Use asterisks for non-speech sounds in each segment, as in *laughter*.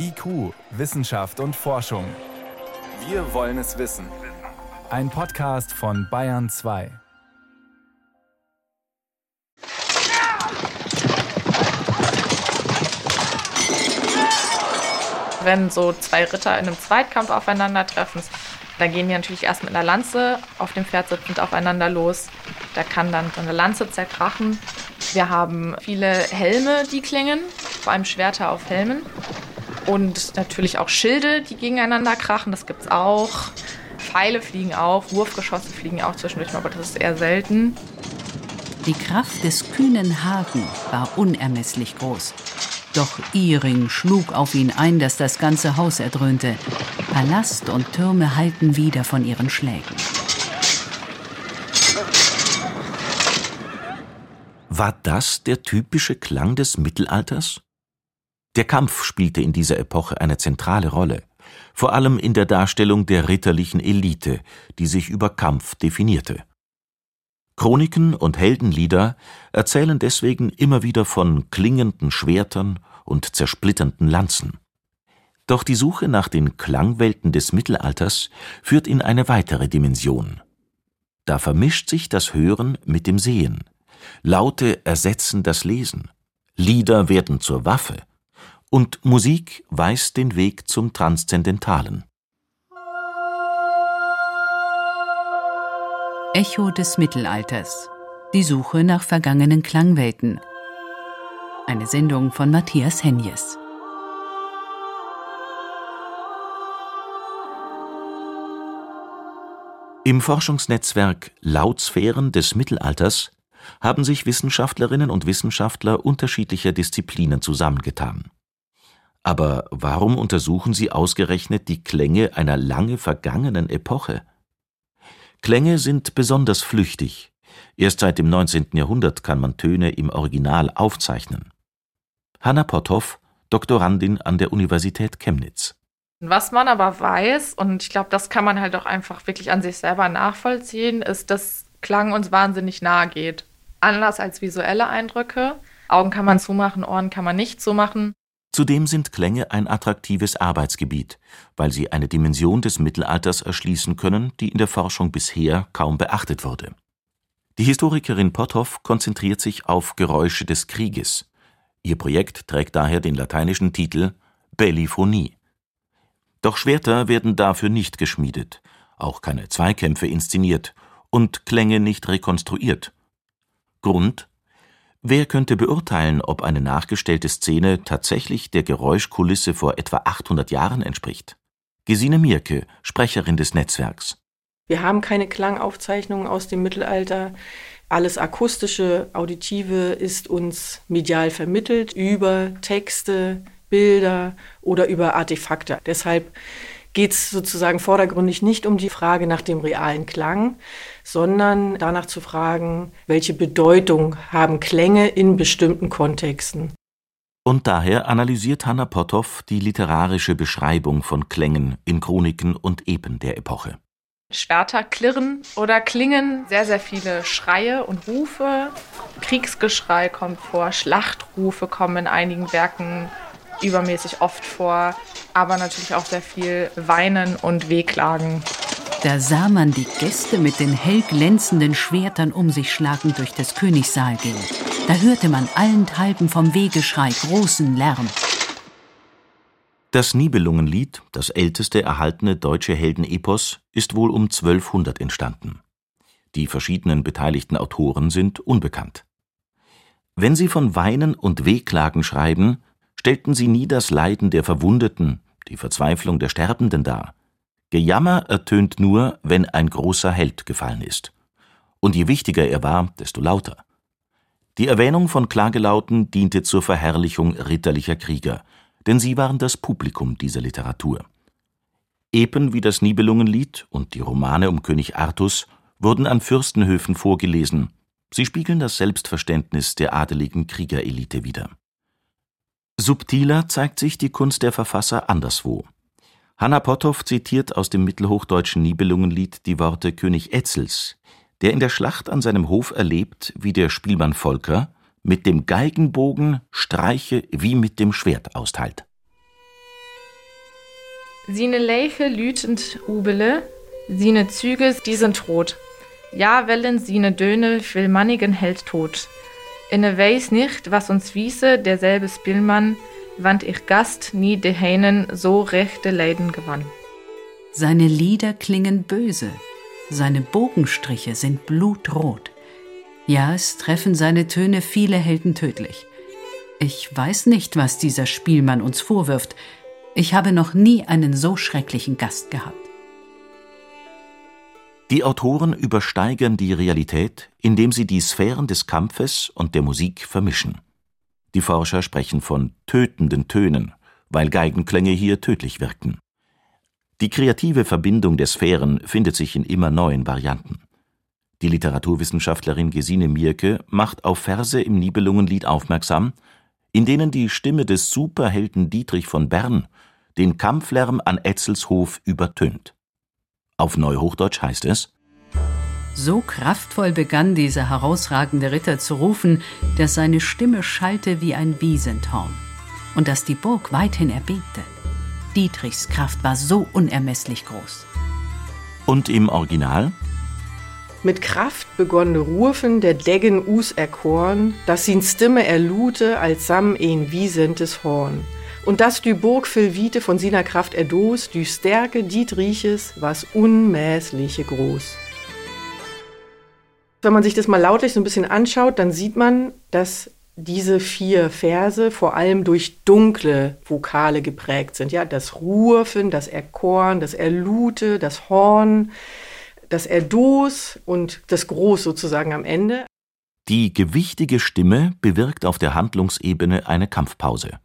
IQ, Wissenschaft und Forschung. Wir wollen es wissen. Ein Podcast von Bayern 2. Wenn so zwei Ritter in einem Zweitkampf aufeinandertreffen, da gehen die natürlich erst mit einer Lanze auf dem Pferd sitzend aufeinander los. Da kann dann so eine Lanze zerkrachen. Wir haben viele Helme, die klingen, vor allem Schwerter auf Helmen. Und natürlich auch Schilde, die gegeneinander krachen, das gibt es auch. Pfeile fliegen auch, Wurfgeschosse fliegen auch zwischendurch, aber das ist eher selten. Die Kraft des kühnen Hagen war unermesslich groß. Doch Iring schlug auf ihn ein, dass das ganze Haus erdröhnte. Palast und Türme halten wieder von ihren Schlägen. War das der typische Klang des Mittelalters? Der Kampf spielte in dieser Epoche eine zentrale Rolle, vor allem in der Darstellung der ritterlichen Elite, die sich über Kampf definierte. Chroniken und Heldenlieder erzählen deswegen immer wieder von klingenden Schwertern und zersplitternden Lanzen. Doch die Suche nach den Klangwelten des Mittelalters führt in eine weitere Dimension. Da vermischt sich das Hören mit dem Sehen. Laute ersetzen das Lesen. Lieder werden zur Waffe und Musik weist den Weg zum Transzendentalen. Echo des Mittelalters. Die Suche nach vergangenen Klangwelten. Eine Sendung von Matthias Henjes. Im Forschungsnetzwerk Lautsphären des Mittelalters haben sich Wissenschaftlerinnen und Wissenschaftler unterschiedlicher Disziplinen zusammengetan. Aber warum untersuchen Sie ausgerechnet die Klänge einer lange vergangenen Epoche? Klänge sind besonders flüchtig. Erst seit dem 19. Jahrhundert kann man Töne im Original aufzeichnen. Hanna Potthoff, Doktorandin an der Universität Chemnitz. Was man aber weiß, und ich glaube, das kann man halt auch einfach wirklich an sich selber nachvollziehen, ist, dass Klang uns wahnsinnig nahe geht. Anders als visuelle Eindrücke. Augen kann man zumachen, Ohren kann man nicht zumachen. Zudem sind Klänge ein attraktives Arbeitsgebiet, weil sie eine Dimension des Mittelalters erschließen können, die in der Forschung bisher kaum beachtet wurde. Die Historikerin Potthoff konzentriert sich auf Geräusche des Krieges. Ihr Projekt trägt daher den lateinischen Titel Belliphonie. Doch Schwerter werden dafür nicht geschmiedet, auch keine Zweikämpfe inszeniert und Klänge nicht rekonstruiert. Grund Wer könnte beurteilen, ob eine nachgestellte Szene tatsächlich der Geräuschkulisse vor etwa 800 Jahren entspricht? Gesine Mierke, Sprecherin des Netzwerks. Wir haben keine Klangaufzeichnungen aus dem Mittelalter. Alles akustische, auditive ist uns medial vermittelt über Texte, Bilder oder über Artefakte. Deshalb geht es sozusagen vordergründig nicht um die Frage nach dem realen Klang, sondern danach zu fragen, welche Bedeutung haben Klänge in bestimmten Kontexten. Und daher analysiert Hanna Potthoff die literarische Beschreibung von Klängen in Chroniken und Epen der Epoche. Schwerter klirren oder klingen, sehr, sehr viele Schreie und Rufe. Kriegsgeschrei kommt vor, Schlachtrufe kommen in einigen Werken übermäßig oft vor, aber natürlich auch sehr viel Weinen und Wehklagen. Da sah man die Gäste mit den hell glänzenden Schwertern um sich schlagend durch das Königssaal gehen. Da hörte man allenthalben vom Wegeschrei großen Lärm. Das Nibelungenlied, das älteste erhaltene deutsche Heldenepos, ist wohl um 1200 entstanden. Die verschiedenen beteiligten Autoren sind unbekannt. Wenn sie von Weinen und Wehklagen schreiben, stellten sie nie das Leiden der Verwundeten, die Verzweiflung der Sterbenden dar. Gejammer ertönt nur, wenn ein großer Held gefallen ist. Und je wichtiger er war, desto lauter. Die Erwähnung von Klagelauten diente zur Verherrlichung ritterlicher Krieger, denn sie waren das Publikum dieser Literatur. Epen wie das Nibelungenlied und die Romane um König Artus wurden an Fürstenhöfen vorgelesen. Sie spiegeln das Selbstverständnis der adeligen Kriegerelite wider. Subtiler zeigt sich die Kunst der Verfasser anderswo. Hanna Potthoff zitiert aus dem mittelhochdeutschen Nibelungenlied die Worte König Etzels, der in der Schlacht an seinem Hof erlebt, wie der Spielmann Volker mit dem Geigenbogen Streiche wie mit dem Schwert austeilt Sine Leiche lütend ubele, sine Züge, die sind rot. Ja, wellen sine Döne, will mannigen Held tot. Inne weiß nicht, was uns wiese, derselbe Spielmann, wann ich Gast nie de Hähnen so rechte Leiden gewann. Seine Lieder klingen böse, seine Bogenstriche sind blutrot. Ja, es treffen seine Töne viele Helden tödlich. Ich weiß nicht, was dieser Spielmann uns vorwirft. Ich habe noch nie einen so schrecklichen Gast gehabt. Die Autoren übersteigern die Realität, indem sie die Sphären des Kampfes und der Musik vermischen. Die Forscher sprechen von tötenden Tönen, weil Geigenklänge hier tödlich wirkten. Die kreative Verbindung der Sphären findet sich in immer neuen Varianten. Die Literaturwissenschaftlerin Gesine Mierke macht auf Verse im Nibelungenlied aufmerksam, in denen die Stimme des Superhelden Dietrich von Bern den Kampflärm an Etzelshof übertönt. Auf Neuhochdeutsch heißt es So kraftvoll begann dieser herausragende Ritter zu rufen, dass seine Stimme schallte wie ein Wiesentorn und dass die Burg weithin erbebte. Dietrichs Kraft war so unermesslich groß. Und im Original? Mit Kraft begonn Rufen der Deggen us erkoren, dass ihn Stimme erlute als sam ein wiesentes Horn und dass die Burg Filvite von seiner Kraft erdos, die Stärke Dietriches, was unmäßliche groß. Wenn man sich das mal lautlich so ein bisschen anschaut, dann sieht man, dass diese vier Verse vor allem durch dunkle Vokale geprägt sind. Ja, das Rufen, das Erkorn, das Erlute, das Horn, das Erdos und das Groß sozusagen am Ende. Die gewichtige Stimme bewirkt auf der Handlungsebene eine Kampfpause.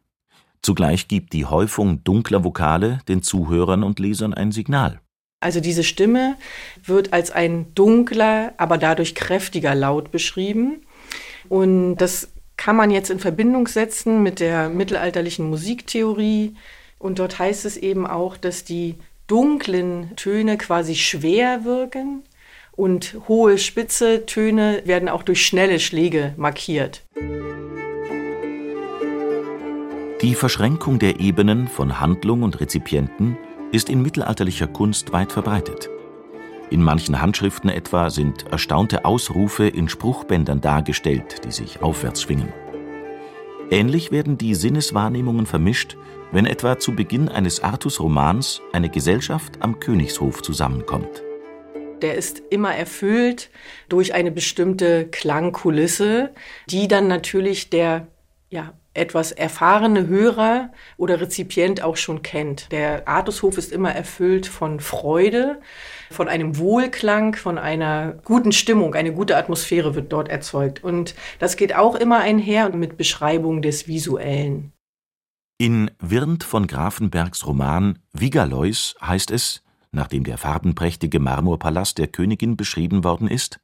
Zugleich gibt die Häufung dunkler Vokale den Zuhörern und Lesern ein Signal. Also diese Stimme wird als ein dunkler, aber dadurch kräftiger Laut beschrieben. Und das kann man jetzt in Verbindung setzen mit der mittelalterlichen Musiktheorie. Und dort heißt es eben auch, dass die dunklen Töne quasi schwer wirken und hohe, spitze Töne werden auch durch schnelle Schläge markiert. Die Verschränkung der Ebenen von Handlung und Rezipienten ist in mittelalterlicher Kunst weit verbreitet. In manchen Handschriften etwa sind erstaunte Ausrufe in Spruchbändern dargestellt, die sich aufwärts schwingen. Ähnlich werden die Sinneswahrnehmungen vermischt, wenn etwa zu Beginn eines Artus-Romans eine Gesellschaft am Königshof zusammenkommt. Der ist immer erfüllt durch eine bestimmte Klangkulisse, die dann natürlich der ja, etwas erfahrene Hörer oder Rezipient auch schon kennt. Der Artushof ist immer erfüllt von Freude, von einem Wohlklang, von einer guten Stimmung, eine gute Atmosphäre wird dort erzeugt. Und das geht auch immer einher mit Beschreibung des Visuellen. In Wirnd von Grafenbergs Roman Vigalois heißt es, nachdem der farbenprächtige Marmorpalast der Königin beschrieben worden ist,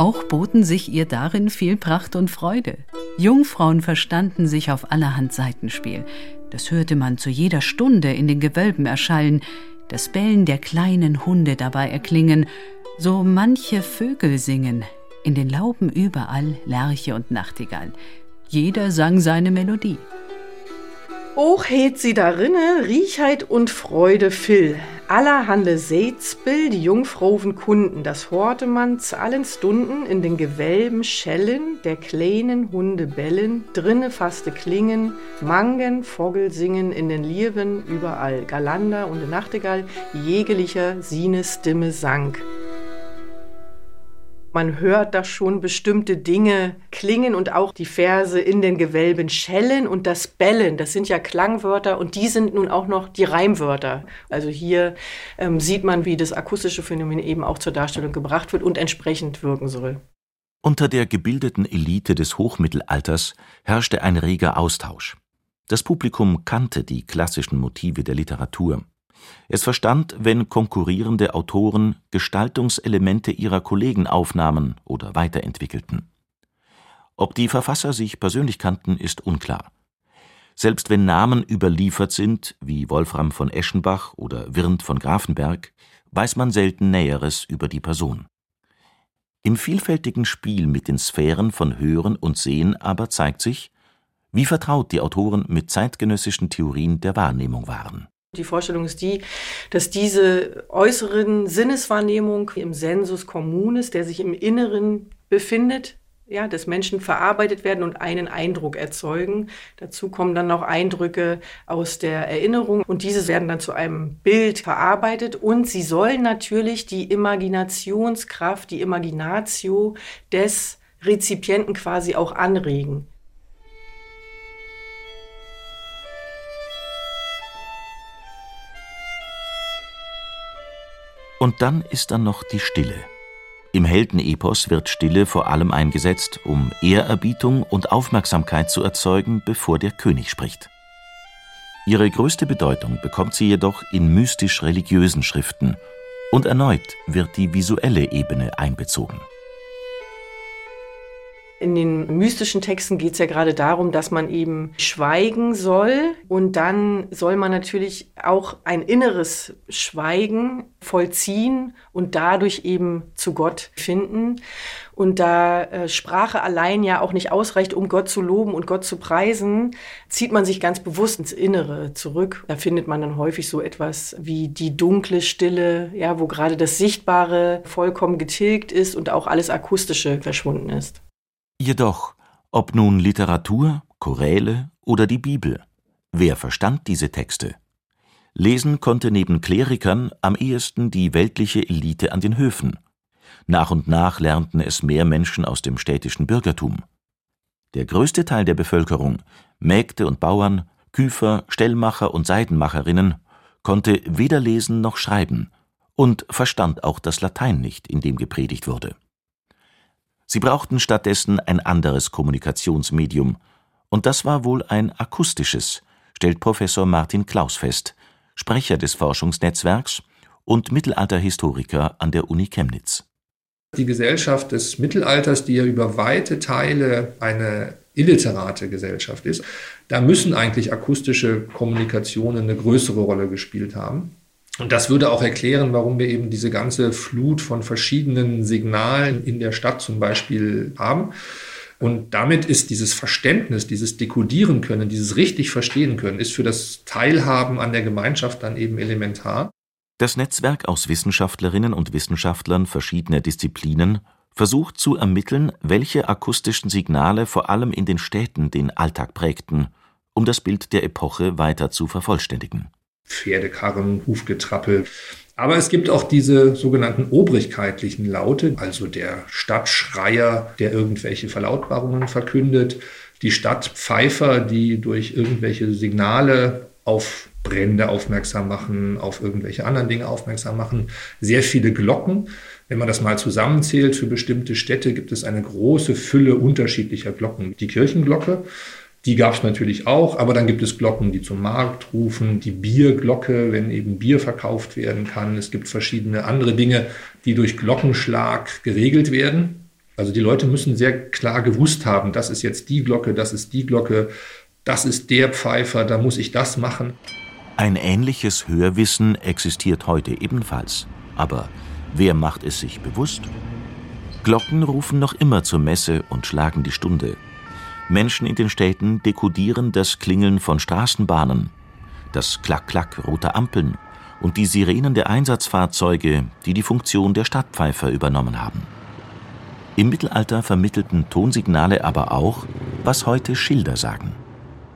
auch boten sich ihr darin viel Pracht und Freude. Jungfrauen verstanden sich auf allerhand Seitenspiel. Das hörte man zu jeder Stunde in den Gewölben erschallen, das Bellen der kleinen Hunde dabei erklingen, so manche Vögel singen, in den Lauben überall Lerche und Nachtigall. Jeder sang seine Melodie. Och het sie darinne Riechheit und Freude fill. Allerhande Seitsbill, die Jungfrauen Kunden, das horte man zu allen Stunden in den Gewölben schellen, der kleinen Hunde bellen, drinne faste klingen, Mangen, Vogel singen in den Lierwen überall, Galander und Nachtigall, jegelicher Sine Stimme sank. Man hört da schon bestimmte Dinge klingen und auch die Verse in den Gewölben schellen und das Bellen, das sind ja Klangwörter und die sind nun auch noch die Reimwörter. Also hier ähm, sieht man, wie das akustische Phänomen eben auch zur Darstellung gebracht wird und entsprechend wirken soll. Unter der gebildeten Elite des Hochmittelalters herrschte ein reger Austausch. Das Publikum kannte die klassischen Motive der Literatur. Es verstand, wenn konkurrierende Autoren Gestaltungselemente ihrer Kollegen aufnahmen oder weiterentwickelten. Ob die Verfasser sich persönlich kannten, ist unklar. Selbst wenn Namen überliefert sind, wie Wolfram von Eschenbach oder Wirnd von Grafenberg, weiß man selten Näheres über die Person. Im vielfältigen Spiel mit den Sphären von Hören und Sehen aber zeigt sich, wie vertraut die Autoren mit zeitgenössischen Theorien der Wahrnehmung waren. Die Vorstellung ist die, dass diese äußeren Sinneswahrnehmung im Sensus communis, der sich im Inneren befindet, ja, des Menschen verarbeitet werden und einen Eindruck erzeugen. Dazu kommen dann noch Eindrücke aus der Erinnerung und diese werden dann zu einem Bild verarbeitet und sie sollen natürlich die Imaginationskraft, die Imaginatio des Rezipienten quasi auch anregen. Und dann ist da noch die Stille. Im Heldenepos wird Stille vor allem eingesetzt, um Ehrerbietung und Aufmerksamkeit zu erzeugen, bevor der König spricht. Ihre größte Bedeutung bekommt sie jedoch in mystisch-religiösen Schriften und erneut wird die visuelle Ebene einbezogen. In den mystischen Texten geht es ja gerade darum, dass man eben schweigen soll und dann soll man natürlich auch ein inneres Schweigen vollziehen und dadurch eben zu Gott finden. Und da äh, Sprache allein ja auch nicht ausreicht, um Gott zu loben und Gott zu preisen, zieht man sich ganz bewusst ins Innere zurück. Da findet man dann häufig so etwas wie die dunkle Stille, ja, wo gerade das Sichtbare vollkommen getilgt ist und auch alles Akustische verschwunden ist. Jedoch, ob nun Literatur, Choräle oder die Bibel, wer verstand diese Texte? Lesen konnte neben Klerikern am ehesten die weltliche Elite an den Höfen. Nach und nach lernten es mehr Menschen aus dem städtischen Bürgertum. Der größte Teil der Bevölkerung, Mägde und Bauern, Küfer, Stellmacher und Seidenmacherinnen, konnte weder lesen noch schreiben und verstand auch das Latein nicht, in dem gepredigt wurde. Sie brauchten stattdessen ein anderes Kommunikationsmedium, und das war wohl ein akustisches, stellt Professor Martin Klaus fest, Sprecher des Forschungsnetzwerks und Mittelalterhistoriker an der Uni Chemnitz. Die Gesellschaft des Mittelalters, die ja über weite Teile eine illiterate Gesellschaft ist, da müssen eigentlich akustische Kommunikationen eine größere Rolle gespielt haben. Und das würde auch erklären, warum wir eben diese ganze Flut von verschiedenen Signalen in der Stadt zum Beispiel haben. Und damit ist dieses Verständnis, dieses Dekodieren können, dieses richtig verstehen können, ist für das Teilhaben an der Gemeinschaft dann eben elementar. Das Netzwerk aus Wissenschaftlerinnen und Wissenschaftlern verschiedener Disziplinen versucht zu ermitteln, welche akustischen Signale vor allem in den Städten den Alltag prägten, um das Bild der Epoche weiter zu vervollständigen. Pferdekarren, Hufgetrappel. Aber es gibt auch diese sogenannten obrigkeitlichen Laute, also der Stadtschreier, der irgendwelche Verlautbarungen verkündet, die Stadtpfeifer, die durch irgendwelche Signale auf Brände aufmerksam machen, auf irgendwelche anderen Dinge aufmerksam machen, sehr viele Glocken. Wenn man das mal zusammenzählt, für bestimmte Städte gibt es eine große Fülle unterschiedlicher Glocken. Die Kirchenglocke die gab es natürlich auch, aber dann gibt es Glocken, die zum Markt rufen, die Bierglocke, wenn eben Bier verkauft werden kann. Es gibt verschiedene andere Dinge, die durch Glockenschlag geregelt werden. Also die Leute müssen sehr klar gewusst haben, das ist jetzt die Glocke, das ist die Glocke, das ist der Pfeifer, da muss ich das machen. Ein ähnliches Hörwissen existiert heute ebenfalls. Aber wer macht es sich bewusst? Glocken rufen noch immer zur Messe und schlagen die Stunde. Menschen in den Städten dekodieren das Klingeln von Straßenbahnen, das Klack-Klack roter Ampeln und die Sirenen der Einsatzfahrzeuge, die die Funktion der Stadtpfeifer übernommen haben. Im Mittelalter vermittelten Tonsignale aber auch, was heute Schilder sagen.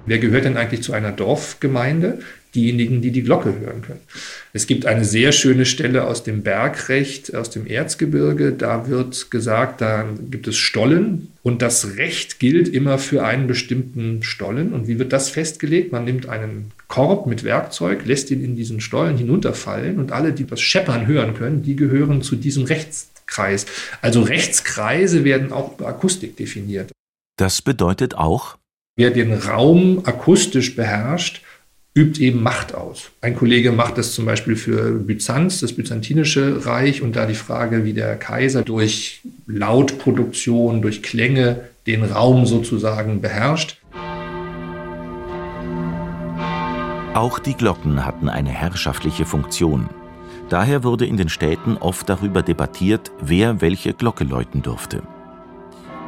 Wer gehört denn eigentlich zu einer Dorfgemeinde? Diejenigen, die die Glocke hören können. Es gibt eine sehr schöne Stelle aus dem Bergrecht, aus dem Erzgebirge. Da wird gesagt, da gibt es Stollen und das Recht gilt immer für einen bestimmten Stollen. Und wie wird das festgelegt? Man nimmt einen Korb mit Werkzeug, lässt ihn in diesen Stollen hinunterfallen und alle, die das Scheppern hören können, die gehören zu diesem Rechtskreis. Also Rechtskreise werden auch über Akustik definiert. Das bedeutet auch, Wer den Raum akustisch beherrscht, übt eben Macht aus. Ein Kollege macht das zum Beispiel für Byzanz, das byzantinische Reich, und da die Frage, wie der Kaiser durch Lautproduktion, durch Klänge den Raum sozusagen beherrscht. Auch die Glocken hatten eine herrschaftliche Funktion. Daher wurde in den Städten oft darüber debattiert, wer welche Glocke läuten durfte.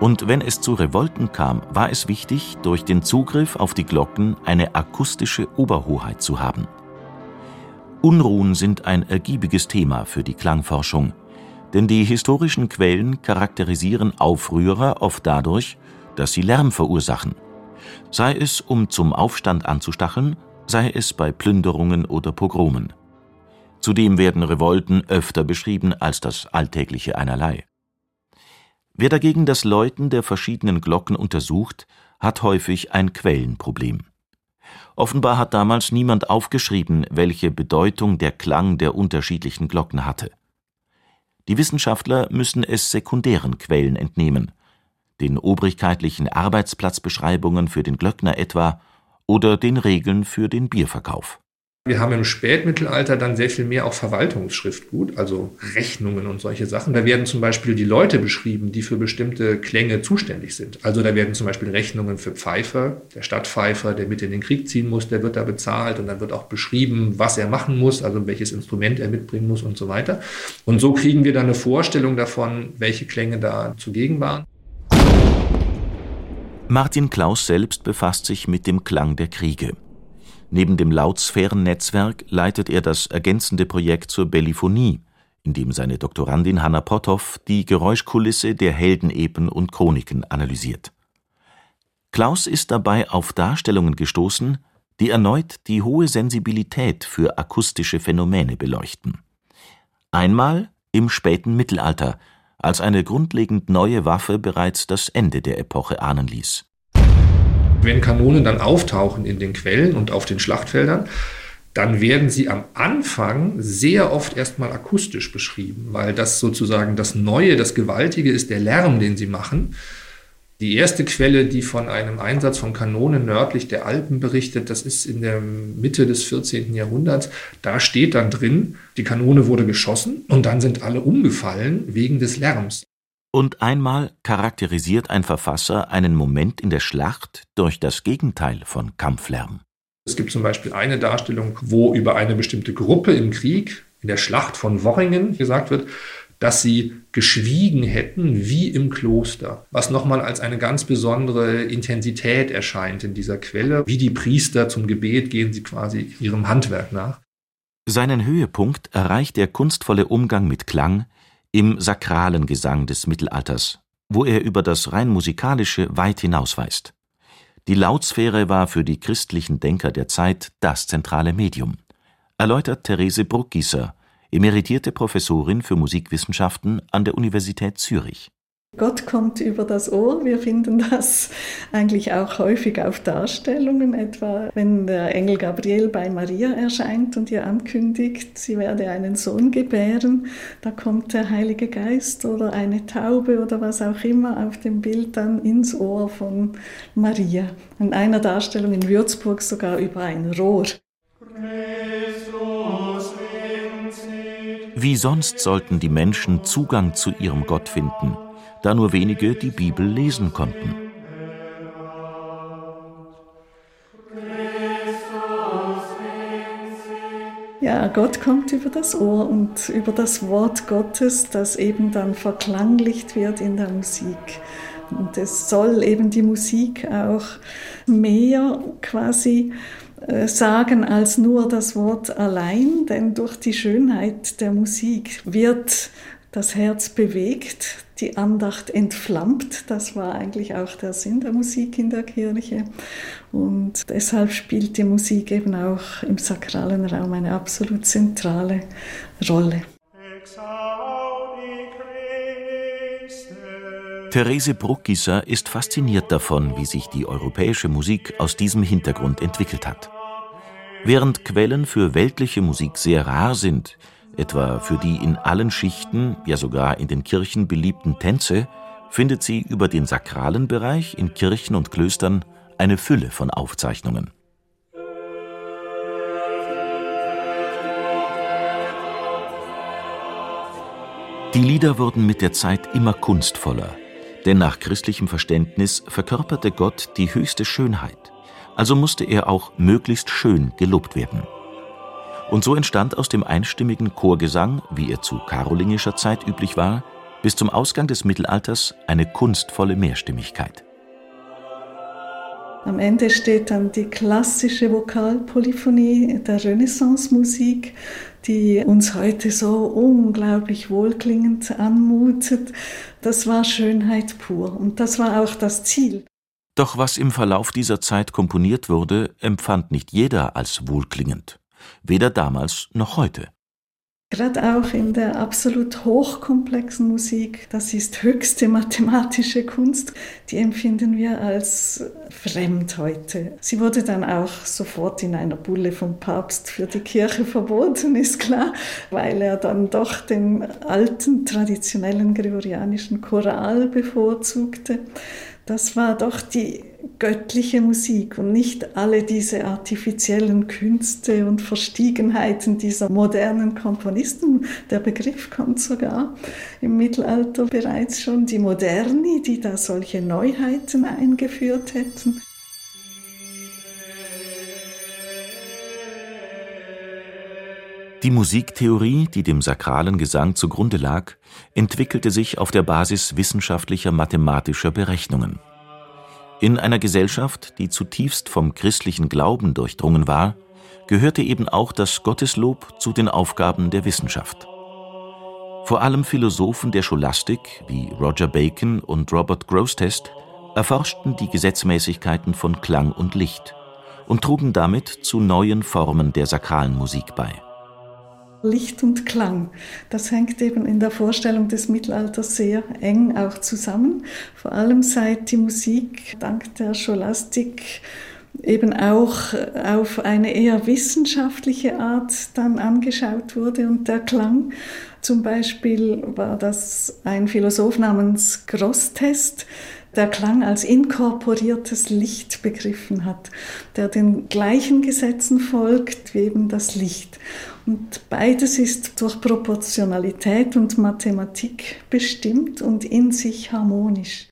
Und wenn es zu Revolten kam, war es wichtig, durch den Zugriff auf die Glocken eine akustische Oberhoheit zu haben. Unruhen sind ein ergiebiges Thema für die Klangforschung, denn die historischen Quellen charakterisieren Aufrührer oft dadurch, dass sie Lärm verursachen, sei es um zum Aufstand anzustacheln, sei es bei Plünderungen oder Pogromen. Zudem werden Revolten öfter beschrieben als das alltägliche Einerlei. Wer dagegen das Läuten der verschiedenen Glocken untersucht, hat häufig ein Quellenproblem. Offenbar hat damals niemand aufgeschrieben, welche Bedeutung der Klang der unterschiedlichen Glocken hatte. Die Wissenschaftler müssen es sekundären Quellen entnehmen, den obrigkeitlichen Arbeitsplatzbeschreibungen für den Glöckner etwa oder den Regeln für den Bierverkauf wir haben im Spätmittelalter dann sehr viel mehr auch Verwaltungsschriftgut, also Rechnungen und solche Sachen. Da werden zum Beispiel die Leute beschrieben, die für bestimmte Klänge zuständig sind. Also da werden zum Beispiel Rechnungen für Pfeifer, der Stadtpfeifer, der mit in den Krieg ziehen muss, der wird da bezahlt und dann wird auch beschrieben, was er machen muss, also welches Instrument er mitbringen muss und so weiter. Und so kriegen wir dann eine Vorstellung davon, welche Klänge da zugegen waren. Martin Klaus selbst befasst sich mit dem Klang der Kriege. Neben dem Lautsphärennetzwerk leitet er das ergänzende Projekt zur Belliphonie, in dem seine Doktorandin Hanna Potthoff die Geräuschkulisse der Heldenepen und Chroniken analysiert. Klaus ist dabei auf Darstellungen gestoßen, die erneut die hohe Sensibilität für akustische Phänomene beleuchten. Einmal im späten Mittelalter, als eine grundlegend neue Waffe bereits das Ende der Epoche ahnen ließ wenn Kanonen dann auftauchen in den Quellen und auf den Schlachtfeldern, dann werden sie am Anfang sehr oft erstmal akustisch beschrieben, weil das sozusagen das Neue, das Gewaltige ist der Lärm, den sie machen. Die erste Quelle, die von einem Einsatz von Kanonen nördlich der Alpen berichtet, das ist in der Mitte des 14. Jahrhunderts. Da steht dann drin, die Kanone wurde geschossen und dann sind alle umgefallen wegen des Lärms. Und einmal charakterisiert ein Verfasser einen Moment in der Schlacht durch das Gegenteil von Kampflärm. Es gibt zum Beispiel eine Darstellung, wo über eine bestimmte Gruppe im Krieg, in der Schlacht von Worringen, gesagt wird, dass sie geschwiegen hätten wie im Kloster, was nochmal als eine ganz besondere Intensität erscheint in dieser Quelle. Wie die Priester zum Gebet gehen sie quasi ihrem Handwerk nach. Seinen Höhepunkt erreicht der kunstvolle Umgang mit Klang im sakralen Gesang des Mittelalters, wo er über das rein musikalische weit hinausweist. Die Lautsphäre war für die christlichen Denker der Zeit das zentrale Medium, erläutert Therese Bruckgießer, emeritierte Professorin für Musikwissenschaften an der Universität Zürich Gott kommt über das Ohr. Wir finden das eigentlich auch häufig auf Darstellungen, etwa wenn der Engel Gabriel bei Maria erscheint und ihr ankündigt, sie werde einen Sohn gebären. Da kommt der Heilige Geist oder eine Taube oder was auch immer auf dem Bild dann ins Ohr von Maria. In einer Darstellung in Würzburg sogar über ein Rohr. Wie sonst sollten die Menschen Zugang zu ihrem Gott finden? Da nur wenige die Bibel lesen konnten. Ja, Gott kommt über das Ohr und über das Wort Gottes, das eben dann verklanglicht wird in der Musik. Und es soll eben die Musik auch mehr quasi äh, sagen als nur das Wort allein, denn durch die Schönheit der Musik wird das Herz bewegt, die Andacht entflammt. Das war eigentlich auch der Sinn der Musik in der Kirche. Und deshalb spielt die Musik eben auch im sakralen Raum eine absolut zentrale Rolle. Therese Bruckgießer ist fasziniert davon, wie sich die europäische Musik aus diesem Hintergrund entwickelt hat. Während Quellen für weltliche Musik sehr rar sind, etwa für die in allen Schichten, ja sogar in den Kirchen beliebten Tänze, findet sie über den sakralen Bereich in Kirchen und Klöstern eine Fülle von Aufzeichnungen. Die Lieder wurden mit der Zeit immer kunstvoller, denn nach christlichem Verständnis verkörperte Gott die höchste Schönheit, also musste er auch möglichst schön gelobt werden. Und so entstand aus dem einstimmigen Chorgesang, wie er zu karolingischer Zeit üblich war, bis zum Ausgang des Mittelalters eine kunstvolle Mehrstimmigkeit. Am Ende steht dann die klassische Vokalpolyphonie der Renaissance-Musik, die uns heute so unglaublich wohlklingend anmutet. Das war Schönheit pur und das war auch das Ziel. Doch was im Verlauf dieser Zeit komponiert wurde, empfand nicht jeder als wohlklingend, weder damals noch heute. Gerade auch in der absolut hochkomplexen Musik, das ist höchste mathematische Kunst, die empfinden wir als fremd heute. Sie wurde dann auch sofort in einer Bulle vom Papst für die Kirche verboten, *laughs* ist klar, weil er dann doch den alten traditionellen gregorianischen Choral bevorzugte. Das war doch die göttliche Musik und nicht alle diese artifiziellen Künste und Verstiegenheiten dieser modernen Komponisten. Der Begriff kommt sogar im Mittelalter bereits schon, die Moderni, die da solche Neuheiten eingeführt hätten. Die Musiktheorie, die dem sakralen Gesang zugrunde lag, entwickelte sich auf der Basis wissenschaftlicher mathematischer Berechnungen. In einer Gesellschaft, die zutiefst vom christlichen Glauben durchdrungen war, gehörte eben auch das Gotteslob zu den Aufgaben der Wissenschaft. Vor allem Philosophen der Scholastik wie Roger Bacon und Robert Grosseteste erforschten die Gesetzmäßigkeiten von Klang und Licht und trugen damit zu neuen Formen der sakralen Musik bei. Licht und Klang. Das hängt eben in der Vorstellung des Mittelalters sehr eng auch zusammen. Vor allem seit die Musik dank der Scholastik eben auch auf eine eher wissenschaftliche Art dann angeschaut wurde und der Klang zum Beispiel war das ein Philosoph namens Grosstest, der Klang als inkorporiertes Licht begriffen hat, der den gleichen Gesetzen folgt wie eben das Licht. Und beides ist durch Proportionalität und Mathematik bestimmt und in sich harmonisch.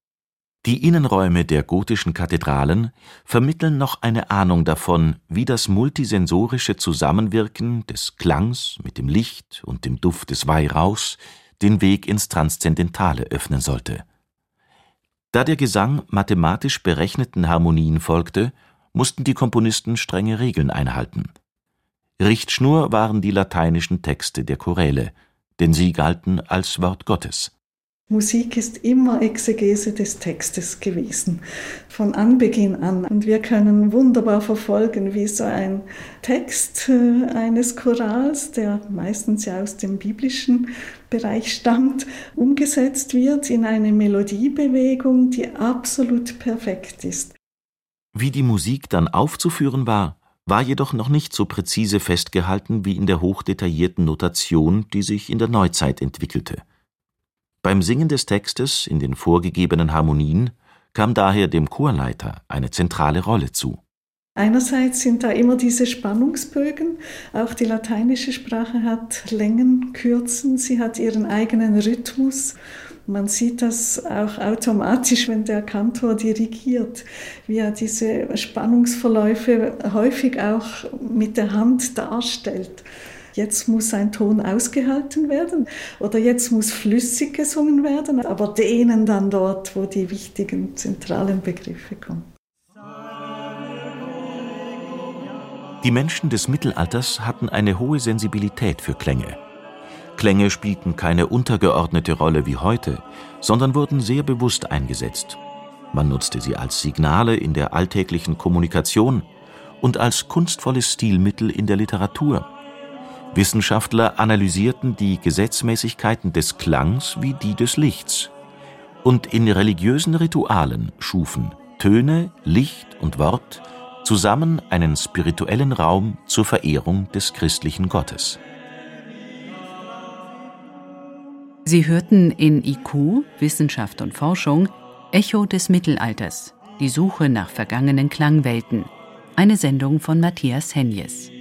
Die Innenräume der gotischen Kathedralen vermitteln noch eine Ahnung davon, wie das multisensorische Zusammenwirken des Klangs mit dem Licht und dem Duft des Weihrauchs den Weg ins Transzendentale öffnen sollte. Da der Gesang mathematisch berechneten Harmonien folgte, mussten die Komponisten strenge Regeln einhalten. Richtschnur waren die lateinischen Texte der Choräle, denn sie galten als Wort Gottes. Musik ist immer Exegese des Textes gewesen, von Anbeginn an. Und wir können wunderbar verfolgen, wie so ein Text äh, eines Chorals, der meistens ja aus dem biblischen Bereich stammt, umgesetzt wird in eine Melodiebewegung, die absolut perfekt ist. Wie die Musik dann aufzuführen war, war jedoch noch nicht so präzise festgehalten wie in der hochdetaillierten Notation, die sich in der Neuzeit entwickelte. Beim Singen des Textes in den vorgegebenen Harmonien kam daher dem Chorleiter eine zentrale Rolle zu. Einerseits sind da immer diese Spannungsbögen. Auch die lateinische Sprache hat Längen, Kürzen. Sie hat ihren eigenen Rhythmus. Man sieht das auch automatisch, wenn der Kantor dirigiert, wie er diese Spannungsverläufe häufig auch mit der Hand darstellt. Jetzt muss ein Ton ausgehalten werden oder jetzt muss flüssig gesungen werden, aber dehnen dann dort, wo die wichtigen zentralen Begriffe kommen. Die Menschen des Mittelalters hatten eine hohe Sensibilität für Klänge. Klänge spielten keine untergeordnete Rolle wie heute, sondern wurden sehr bewusst eingesetzt. Man nutzte sie als Signale in der alltäglichen Kommunikation und als kunstvolles Stilmittel in der Literatur. Wissenschaftler analysierten die Gesetzmäßigkeiten des Klangs wie die des Lichts. Und in religiösen Ritualen schufen Töne, Licht und Wort zusammen einen spirituellen Raum zur Verehrung des christlichen Gottes. Sie hörten in IQ, Wissenschaft und Forschung, Echo des Mittelalters, die Suche nach vergangenen Klangwelten, eine Sendung von Matthias Henjes.